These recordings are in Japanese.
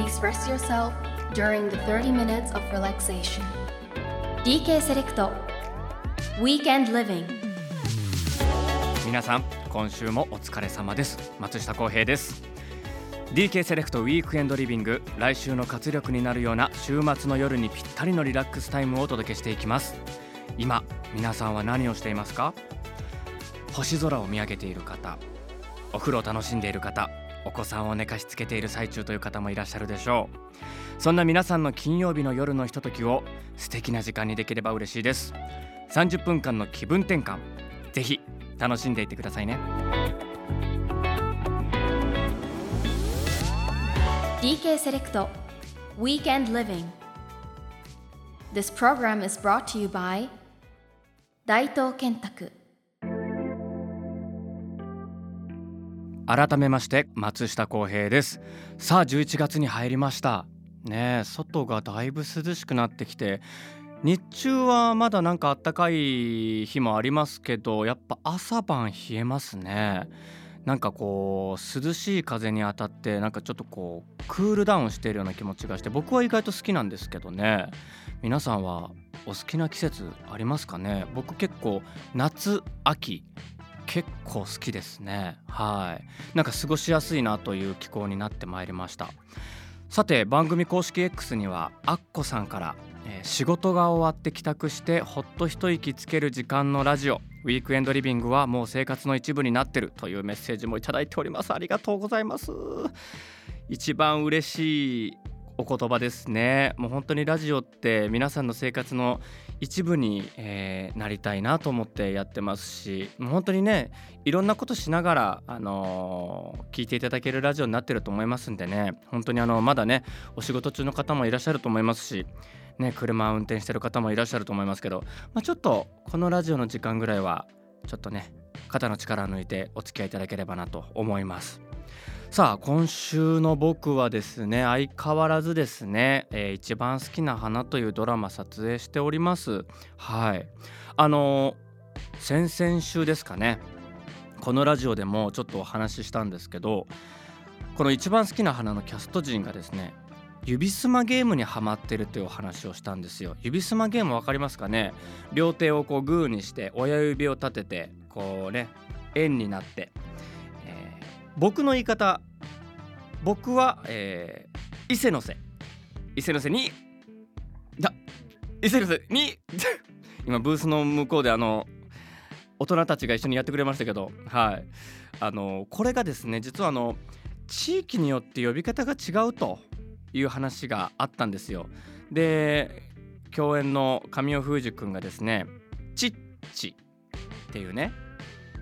please rest yourself during the 30 minutes of relaxation. DK セレクト Weekend Living. 皆さん今週もお疲れ様です。松下洸平です。DK セレクトウィークエンドリビング来週の活力になるような週末の夜にぴったりのリラックスタイムをお届けしていきます。今皆さんは何をしていますか？星空を見上げている方お風呂を楽しんでいる方お子さんを寝かしつけている最中という方もいらっしゃるでしょう。そんな皆さんの金曜日の夜のひとときを素敵な時間にできれば嬉しいです。30分間の気分転換。ぜひ楽しんでいってくださいね。DK セレクト Weekend Living. This program is brought to you by 大東建託改めまして松下洸平です。さあ11月に入りました。ね外がだいぶ涼しくなってきて日中はまだなんか暖かい日もありますけどやっぱ朝晩冷えますね。なんかこう涼しい風に当たってなんかちょっとこうクールダウンしているような気持ちがして僕は意外と好きなんですけどね。皆さんはお好きな季節ありますかね？僕結構夏秋結構好きですね。はい。なんか過ごしやすいなという気候になってまいりました。さて番組公式 X にはアッコさんから、えー仕事が終わって帰宅してほっと一息つける時間のラジオウィークエンドリビングはもう生活の一部になってるというメッセージもいただいております。ありがとうございます。一番嬉しいお言葉ですねもう本当にラジオって皆さんの生活の一部に、えーなりたいなと思ってやってますしもう本当にねいろんなことしながら、あのー聞いていただけるラジオになってると思いますんでね本当にあのまだねお仕事中の方もいらっしゃると思いますし、ね、車を運転してる方もいらっしゃると思いますけど、まあ、ちょっとこのラジオの時間ぐらいはちょっとね肩の力を抜いてお付き合いいただければなと思います。さあ今週の僕はですね相変わらずですね、えー一番好きな花というドラマ撮影しております。はい。あのー先々週ですかねこのラジオでもちょっとお話ししたんですけどこの一番好きな花のキャスト陣がですね指スマゲームにハマってるというお話をしたんですよ。指スマゲームわかりますかね？両手をこうグーにして親指を立ててこうね円になって、僕の言い方僕は、えー伊勢の瀬伊勢の瀬にだ伊勢の瀬に 今ブースの向こうであの大人たちが一緒にやってくれましたけどはい。あのこれがですね実はあの地域によって呼び方が違うという話があったんですよ。で共演の神尾楓珠君がですね「チッチ」っていうね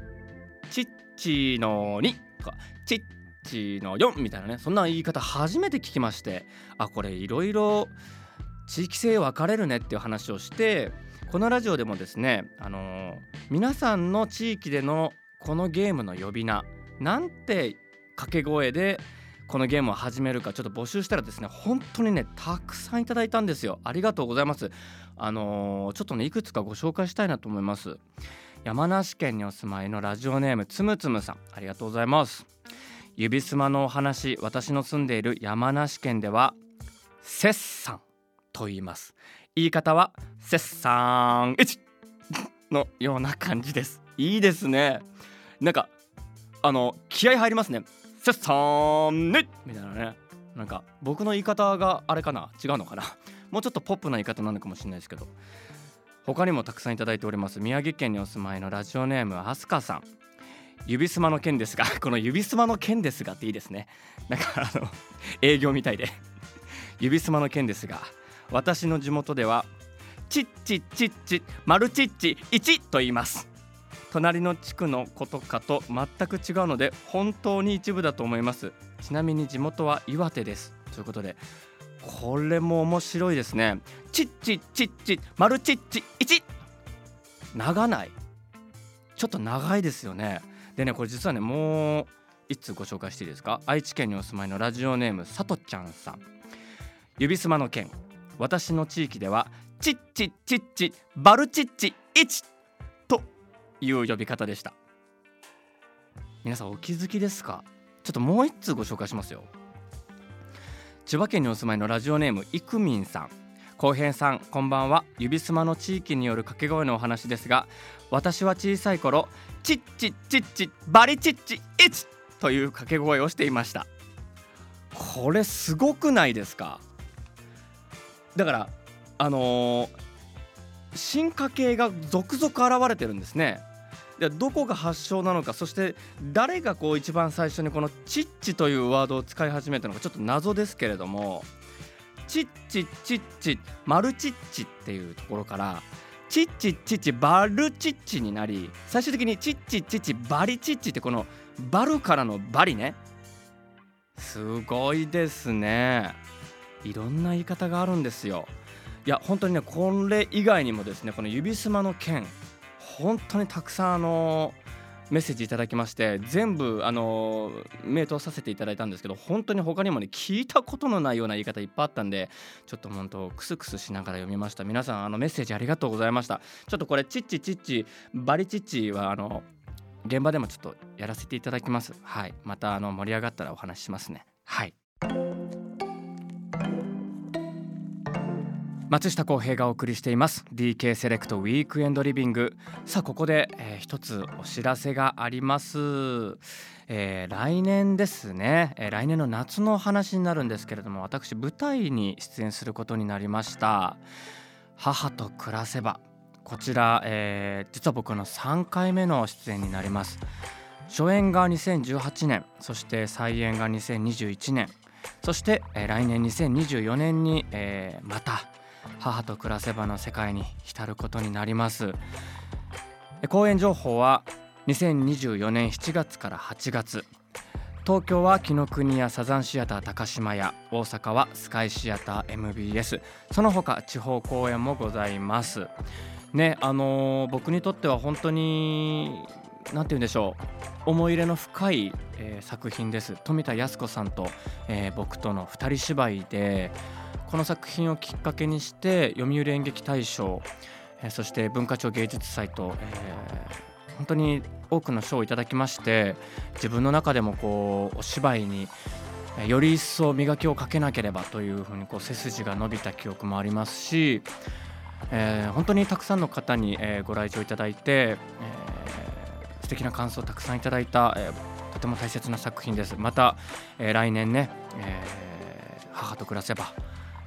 「チッチの2」とか「チッチの4」みたいなねそんな言い方初めて聞きまして。あこれいろいろ地域性分かれるねっていう話をしてこのラジオでもですね、あのー皆さんの地域でのこのゲームの呼び名なんて掛け声でこのゲームを始めるかちょっと募集したらですね本当にねたくさんいただいたんですよ。ありがとうございます。あのーちょっとねいくつかご紹介したいなと思います。山梨県にお住まいのラジオネームつむつむさんありがとうございます。指すまのお話私の住んでいる山梨県ではせっさんと言います。言い方はせっさんのような感じです。いいですね。なんかあの気合入りますね。せっさんねみたいなね。なんか僕の言い方があれかな？違うのかな？もうちょっとポップな言い方なのかもしれないですけど。他にもたくさんいただいております。宮城県にお住まいのラジオネームあすかさん。指すまの件ですが この指すまの件ですがっていいですね。なんかあの営業みたいで。指すまの件ですが私の地元ではチッチチッチマルチッチ1と言います。隣の地区のことかと全く違うので本当に一部だと思います。ちなみに地元は岩手です。ということでこれも面白いですね。チッチチッチマルチッチ1長ない。ちょっと長いですよね。でねこれ実はねもう一通ご紹介していいですか？愛知県にお住まいのラジオネームさとちゃんさん。指すまの県。私の地域ではチッチッチッチバルチッチ1という呼び方でした。皆さんお気づきですか？ちょっともう一通ご紹介しますよ。千葉県にお住まいのラジオネームいくみんさん。浩平さんこんばんは。指すまの地域による掛け声のお話ですが私は小さい頃チッチッチッチバリチッチイチという掛け声をしていました。これすごくないですか？だからあのー、進化系が続々現れてるんですね。でどこが発祥なのかそして誰がこう一番最初にこの「チッチ」というワードを使い始めたのかちょっと謎ですけれどもチッチチッチマルチッチっていうところからチッチッチッチバルチッチになり最終的にチッチッチッチバリチッチってこのバルからのバリねすごいですね。いろんな言い方があるんですよ。いや本当にねこれ以外にもですねこの指すまの剣本当にたくさんあのメッセージいただきまして全部あの名答させていただいたんですけど本当に他にもね聞いたことのないような言い方いっぱいあったんでちょっと本当クスクスしながら読みました。皆さんあのメッセージありがとうございました。ちょっとこれチッチチッチバリチッチはあの現場でもちょっとやらせていただきます。はい。またあの盛り上がったらお話ししますね。はい。松下洸平がお送りしています。DK セレクトウィークエンドリビングさあここで、えー、一つお知らせがあります、えー、来年ですね、えー、来年の夏の話になるんですけれども私舞台に出演することになりました。母と暮らせば。こちら、えー、実は僕の3回目の出演になります。初演が2018年そして再演が2021年そして、えー、来年2024年に、えー、また母と暮らせばの世界に浸ることになります。公演情報は2024年7月から8月。東京は紀ノ国屋サザンシアター高島屋大阪はスカイシアター MBS その他地方公演もございます。ねあのー、僕にとっては本当に何て言うんでしょう思い入れの深い、えー、作品です。富田靖子さんと、えー、僕との2人芝居でこの作品をきっかけにして読売演劇大賞、そして文化庁芸術祭と、えー、本当に多くの賞をいただきまして自分の中でもこうお芝居により一層磨きをかけなければというふうにこう背筋が伸びた記憶もありますし、えー、本当にたくさんの方に、えー、ご来場いただいて、えー、素敵な感想をたくさんいただいた、えー、とても大切な作品です。また、えー、来年ね、えー、母と暮らせば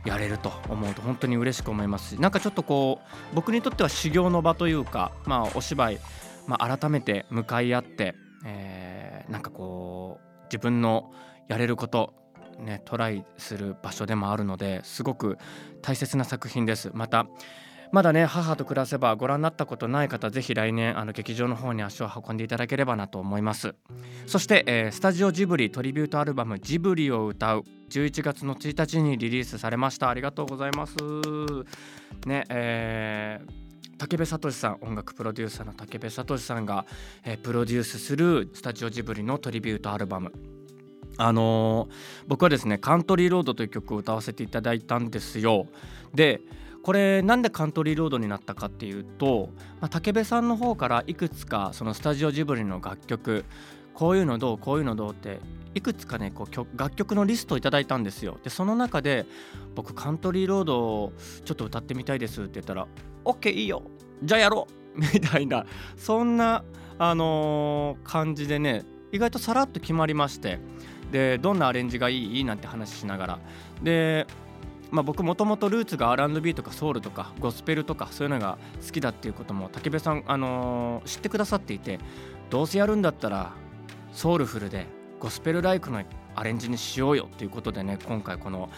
やれると思うと本当に嬉しく思いますしなんかちょっとこう僕にとっては修行の場というか、まあ、お芝居、まあ、改めて向かい合って、えー、なんかこう自分のやれることねトライする場所でもあるのですごく大切な作品です。またまだね母と暮らせばご覧になったことない方ぜひ来年あの劇場の方に足を運んでいただければなと思います。そして、えー、スタジオジブリトリビュートアルバムジブリを歌う11月の1日にリリースされました。ありがとうございます。ねえー武部聡さん音楽プロデューサーの武部聡さんが、えー、プロデュースするスタジオジブリのトリビュートアルバム。あのー、僕はですね「カントリーロード」という曲を歌わせていただいたんですよ。でこれなんでカントリーロードになったかっていうと、まあ、武部さんの方からいくつかそのスタジオジブリの楽曲こういうのどうこういうのどうっていくつかねこう楽曲のリストをいただいたんですよ。でその中で僕カントリーロードをちょっと歌ってみたいですって言ったら OK いいよ。じゃあやろう。みたいなそんなあのー、感じでね意外とさらっと決まりましてでどんなアレンジがいい？なんて話しながら。でまあ、僕もともとルーツが R&B とかソウルとかゴスペルとかそういうのが好きだっていうことも武部さん、あのー、知ってくださっていてどうせやるんだったらソウルフルでゴスペルライクのアレンジにしようよっていうことでね今回この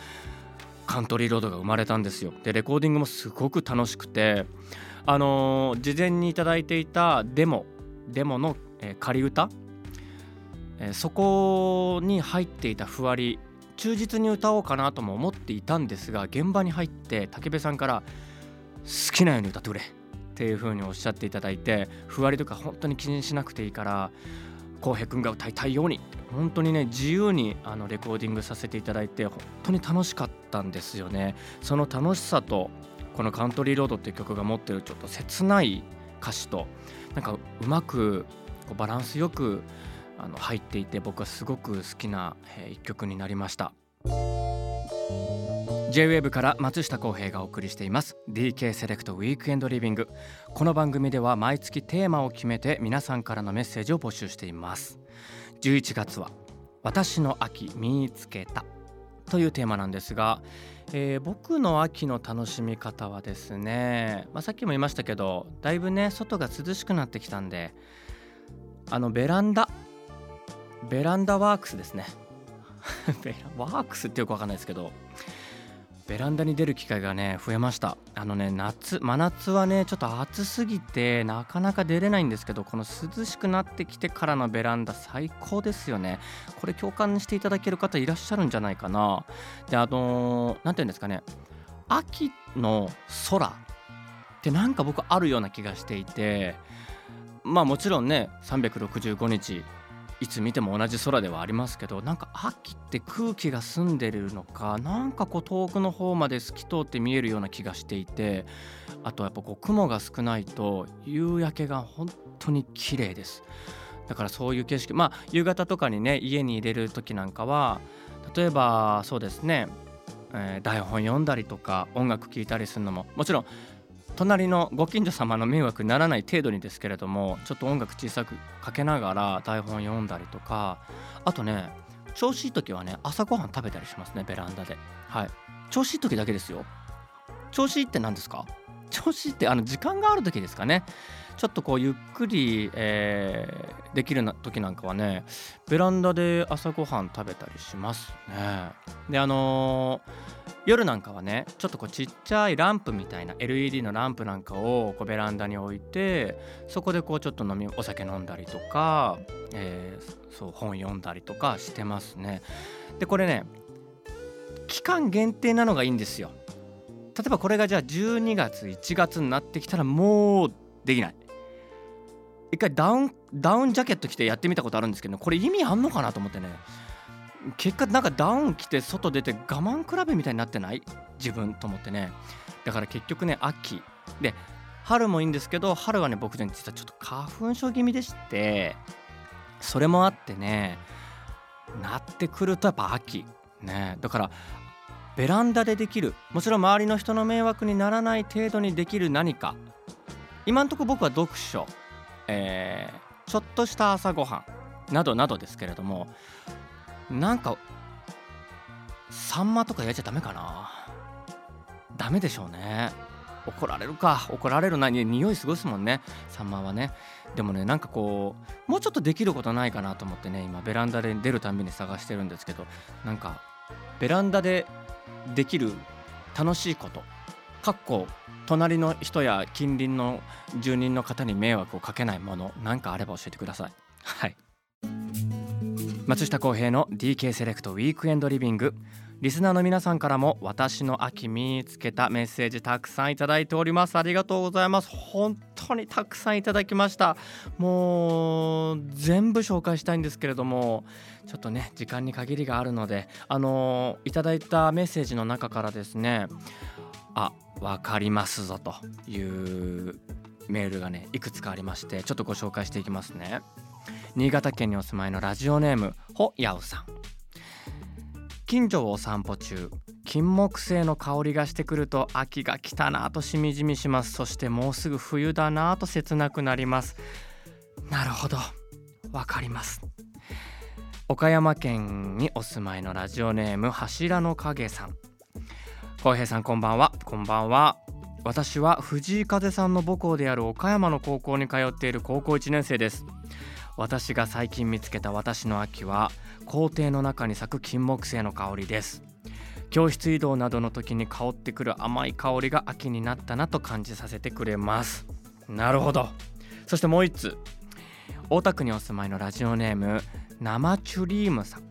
カントリーロードが生まれたんですよ。でレコーディングもすごく楽しくてあのー、事前に頂いていたデモデモの、えー、仮歌、えー、そこに入っていたふわり忠実に歌おうかなとも思っていたんですが現場に入って武部さんから「好きなように歌ってくれ」っていう風におっしゃっていただいてふわりとか本当に気にしなくていいから浩平君が歌いたいように本当にね自由にあのレコーディングさせていただいて本当に楽しかったんですよねその楽しさとこの「カントリーロード」っていう曲が持ってるちょっと切ない歌詞となんかうまくこうバランスよくあの入っていて僕はすごく好きな、一曲になりました。J-WAVE から松下洸平がお送りしています。DK セレクトウィークエンドリビングこの番組では毎月テーマを決めて皆さんからのメッセージを募集しています。11月は私の秋見つけたというテーマなんですが、えー、僕の秋の楽しみ方はですね、まあ、さっきも言いましたけどだいぶね外が涼しくなってきたんであのベランダベランダワークスですね。ワークスってよくわかんないですけどベランダに出る機会がね増えました。あのね夏真夏はねちょっと暑すぎてなかなか出れないんですけどこの涼しくなってきてからのベランダ最高ですよね。これ共感していただける方いらっしゃるんじゃないかな。であの何て言うんですかね。秋の空ってなんか僕あるような気がしていてまあもちろんね365日いつ見ても同じ空ではありますけどなんか秋って空気が澄んでるのかなんかこう遠くの方まで透き通って見えるような気がしていてあとやっぱこう雲が少ないと夕焼けが本当に綺麗です。だからそういう景色まあ夕方とかにね家に入れる時なんかは例えばそうですね、えー、台本読んだりとか音楽聴いたりするのももちろん隣のご近所様の迷惑にならない程度にですけれどもちょっと音楽小さくかけながら台本読んだりとか。あとね調子いい時はね朝ごはん食べたりしますねベランダで。はい。調子いい時だけですよ。調子いいって何ですか？調子いいってあの時間がある時ですかね。ちょっとこうゆっくり、えー、できるな時なんかはねベランダで朝ごはん食べたりしますね。であのー夜なんかはねちょっとこうちっちゃいランプみたいな LED のランプなんかをこうベランダに置いてそこでこうちょっと飲みお酒飲んだりとか、えー、そう本読んだりとかしてますね。でこれね期間限定なのがいいんですよ。例えばこれがじゃあ12月1月になってきたらもうできない。一回ダウンダウンジャケット着てやってみたことあるんですけどこれ意味あんのかなと思ってね。結果なんかダウン着て外出て我慢比べみたいになってない？自分と思ってね。だから結局ね秋。で春もいいんですけど春はね僕ね実はちょっと花粉症気味でしてそれもあってねなってくるとやっぱ秋。ね。だからベランダでできる。もちろん周りの人の迷惑にならない程度にできる何か。今んとこ僕は読書、えー、ちょっとした朝ごはんなどなどですけれどもなんかサンマとか焼いちゃダメかな？ダメでしょうね。怒られるか。怒られるなに匂いすごいですもんね。サンマはね。でもねなんかこうもうちょっとできることないかなと思ってね今ベランダで出るたびに探してるんですけどなんかベランダでできる楽しいことかっこ隣の人や近隣の住人の方に迷惑をかけないもの何かあれば教えてください。はい。松下洸平の DK セレクトウィークエンドリビングリスナーの皆さんからも私の秋見つけたメッセージたくさんいただいております。ありがとうございます。本当にたくさんいただきました。もう全部紹介したいんですけれどもちょっとね時間に限りがあるのであのいただいたメッセージの中からですねあわかりますぞというメールがねいくつかありましてちょっとご紹介していきますね。新潟県にお住まいのラジオネームほやうさん。近所をお散歩中金木犀の香りがしてくると秋が来たなとしみじみします。そしてもうすぐ冬だなと切なくなります。なるほど。わかります。岡山県にお住まいのラジオネーム柱の影さん。浩平さんこんばんは。こんばんは。私は藤井風さんの母校である岡山の高校に通っている高校1年生です。私が最近見つけた私の秋は校庭の中に咲く金木犀の香りです。教室移動などの時に香ってくる甘い香りが秋になったなと感じさせてくれます。なるほど。そしてもう一つ。大田区にお住まいのラジオネーム生チュリームさん。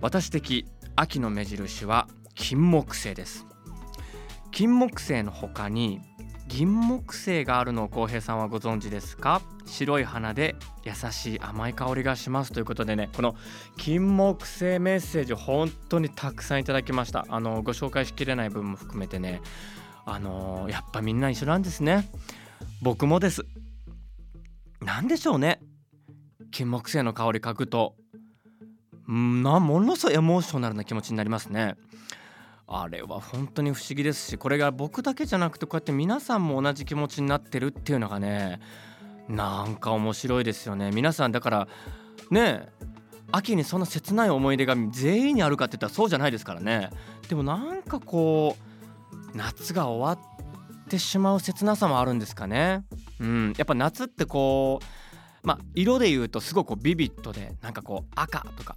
私的秋の目印は金木犀です。金木犀の他に銀木犀があるのを浩平さんはご存知ですか？白い花で優しい甘い香りがしますということでねこの金木犀メッセージ本当にたくさんいただきました。あのご紹介しきれない部分も含めてねあのやっぱみんな一緒なんですね。僕もです。何でしょうね。金木犀の香り嗅ぐとなものすごいエモーショナルな気持ちになりますね。あれは本当に不思議ですしこれが僕だけじゃなくてこうやって皆さんも同じ気持ちになってるっていうのがねなんか面白いですよね。皆さんだからね秋にそんな切ない思い出が全員にあるかって言ったらそうじゃないですからね。でもなんかこう夏が終わってしまう切なさもあるんですかね。うん。やっぱ夏ってこうまあ色で言うとすごくビビッドでなんかこう赤とか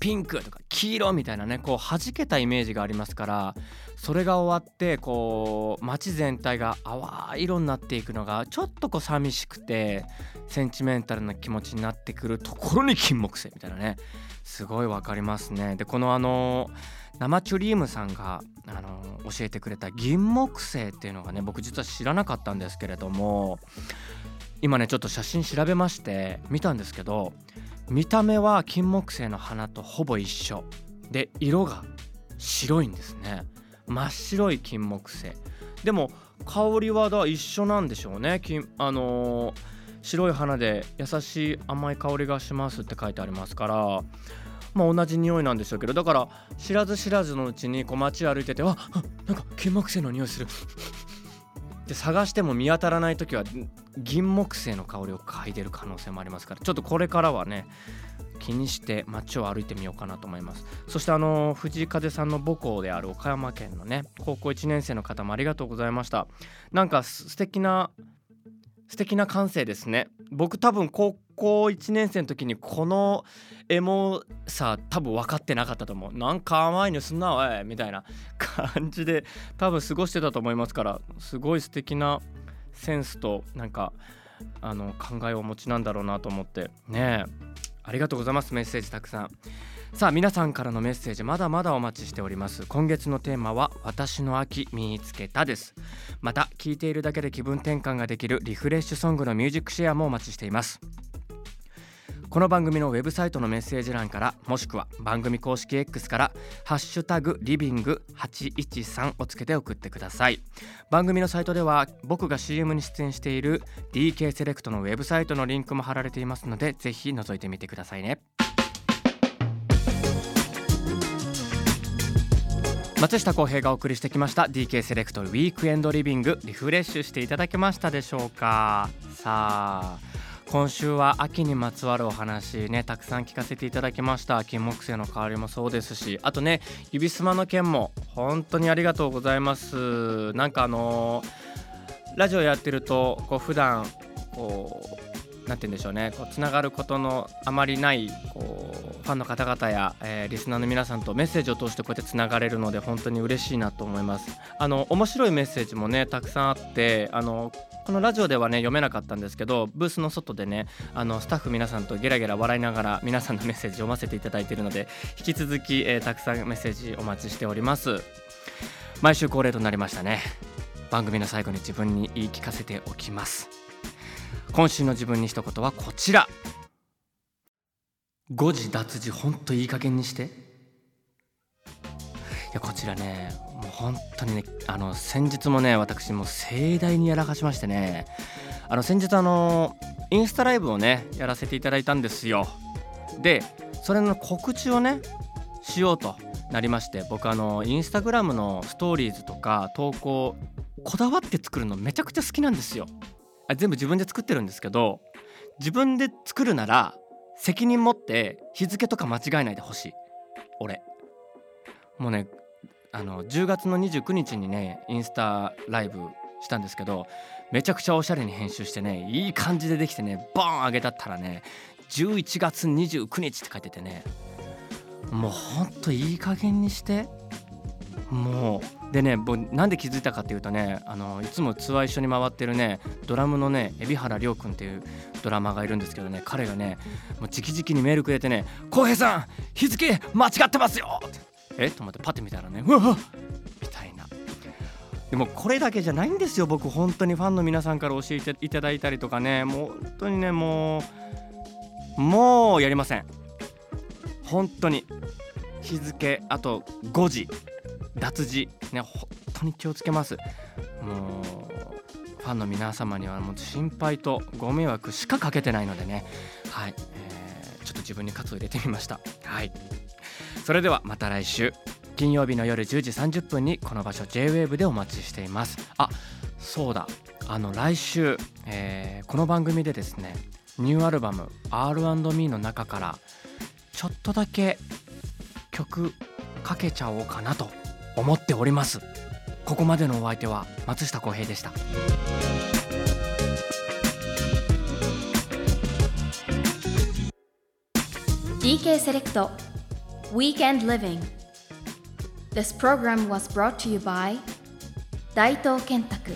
ピンクとか黄色みたいなねこう弾けたイメージがありますからそれが終わってこう街全体が淡い色になっていくのがちょっとこう寂しくてセンチメンタルな気持ちになってくるところに金木犀みたいなねすごいわかりますね。でこのあの生チュリームさんがあの教えてくれた銀木犀っていうのがね僕実は知らなかったんですけれども今ねちょっと写真調べまして見たんですけど見た目は金木犀の花とほぼ一緒。で色が白いんですね。真っ白い金木犀。でも香りはだ一緒なんでしょうね。金あのー、白い花で優しい甘い香りがしますって書いてありますから。まあ同じ匂いなんでしょうけど。だから知らず知らずのうちにこう街歩いててあなんか金木犀の匂いする。で探しても見当たらない時は銀木犀の香りを嗅いでる可能性もありますからちょっとこれからはね気にして街を歩いてみようかなと思います。そしてあの藤井風さんの母校である岡山県のね高校1年生の方もありがとうございました。なんか素敵な素敵な感性ですね。僕多分高校1年生の時にこのエモさ多分分かってなかったと思う。なんか甘いのすんなおいみたいな感じで多分過ごしてたと思いますからすごい素敵なセンスとなんかあの考えをお持ちなんだろうなと思って。ねありがとうございますメッセージたくさん。さあ皆さんからのメッセージまだまだお待ちしております。今月のテーマは私の秋見つけたです。また聞いているだけで気分転換ができるリフレッシュソングのミュージックシェアもお待ちしています。この番組のウェブサイトのメッセージ欄からもしくは番組公式 X から「ハッシュタグリビング813」をつけて送ってください。番組のサイトでは僕が CM に出演している DK セレクトのウェブサイトのリンクも貼られていますのでぜひ覗いてみてくださいね。松下洸平がお送りしてきました DK セレクトウィークエンドリビングリフレッシュしていただけましたでしょうか？さあ今週は秋にまつわるお話ねたくさん聞かせていただきました。金木犀の香りもそうですしあとね指すまの件も本当にありがとうございます。なんかあのー、ラジオやってるとこう普段こう何て言うんでしょうねこうつながることのあまりないこうファンの方々や、えー、リスナーの皆さんとメッセージを通してこうやってつながれるので本当に嬉しいなと思います。あの面白いメッセージもねたくさんあってあのこのラジオではね読めなかったんですけどブースの外でねあのスタッフ皆さんとゲラゲラ笑いながら皆さんのメッセージを読ませていただいているので引き続き、えー、たくさんメッセージお待ちしております。毎週恒例となりましたね。番組の最後に自分に言い聞かせておきます。今週の自分に一言はこちら。誤字脱字ほんといい加減にして。いやこちらねもう本当にねあの先日もね私も盛大にやらかしましてね。あの先日あのインスタライブをねやらせていただいたんですよ。でそれの告知をねしようとなりまして僕あのインスタグラムのストーリーズとか投稿こだわって作るのめちゃくちゃ好きなんですよ。あ全部自分で作ってるんですけど自分で作るなら責任持って日付とか間違えないでほしい。俺。もうねあの10月の29日にねインスタライブしたんですけどめちゃくちゃおしゃれに編集してねいい感じでできてねボーン上げたったらね11月29日って書いててねもうほんといい加減にして。もう。でねなんで気づいたかっていうとねあのいつもツアー一緒に回ってるねドラムのね海老原亮君っていうドラマがいるんですけどね彼がねもう直々にメールくれてね「浩平さん日付間違ってますよ!」って。え？と思ってパッて見たらね「うわっみたいな。でもこれだけじゃないんですよ僕本当に。ファンの皆さんから教えていただいたりとかねもう本当にねもうもうやりません。本当に。日付あと5時。脱字ね。本当に気をつけます。もうファンの皆様にはもう心配とご迷惑しかかけてないのでね。はい、えー、ちょっと自分に喝を入れてみました。はい。それではまた来週金曜日の夜10時30分にこの場所 JWAVE でお待ちしています。あそうだ。あの来週、えー、この番組でですねニューアルバム R&Me の中からちょっとだけ曲かけちゃおうかなと。思っておりますここまでのお相手は松下洸平でした DK セレクト Weekend Living This program was brought to you by 大東建託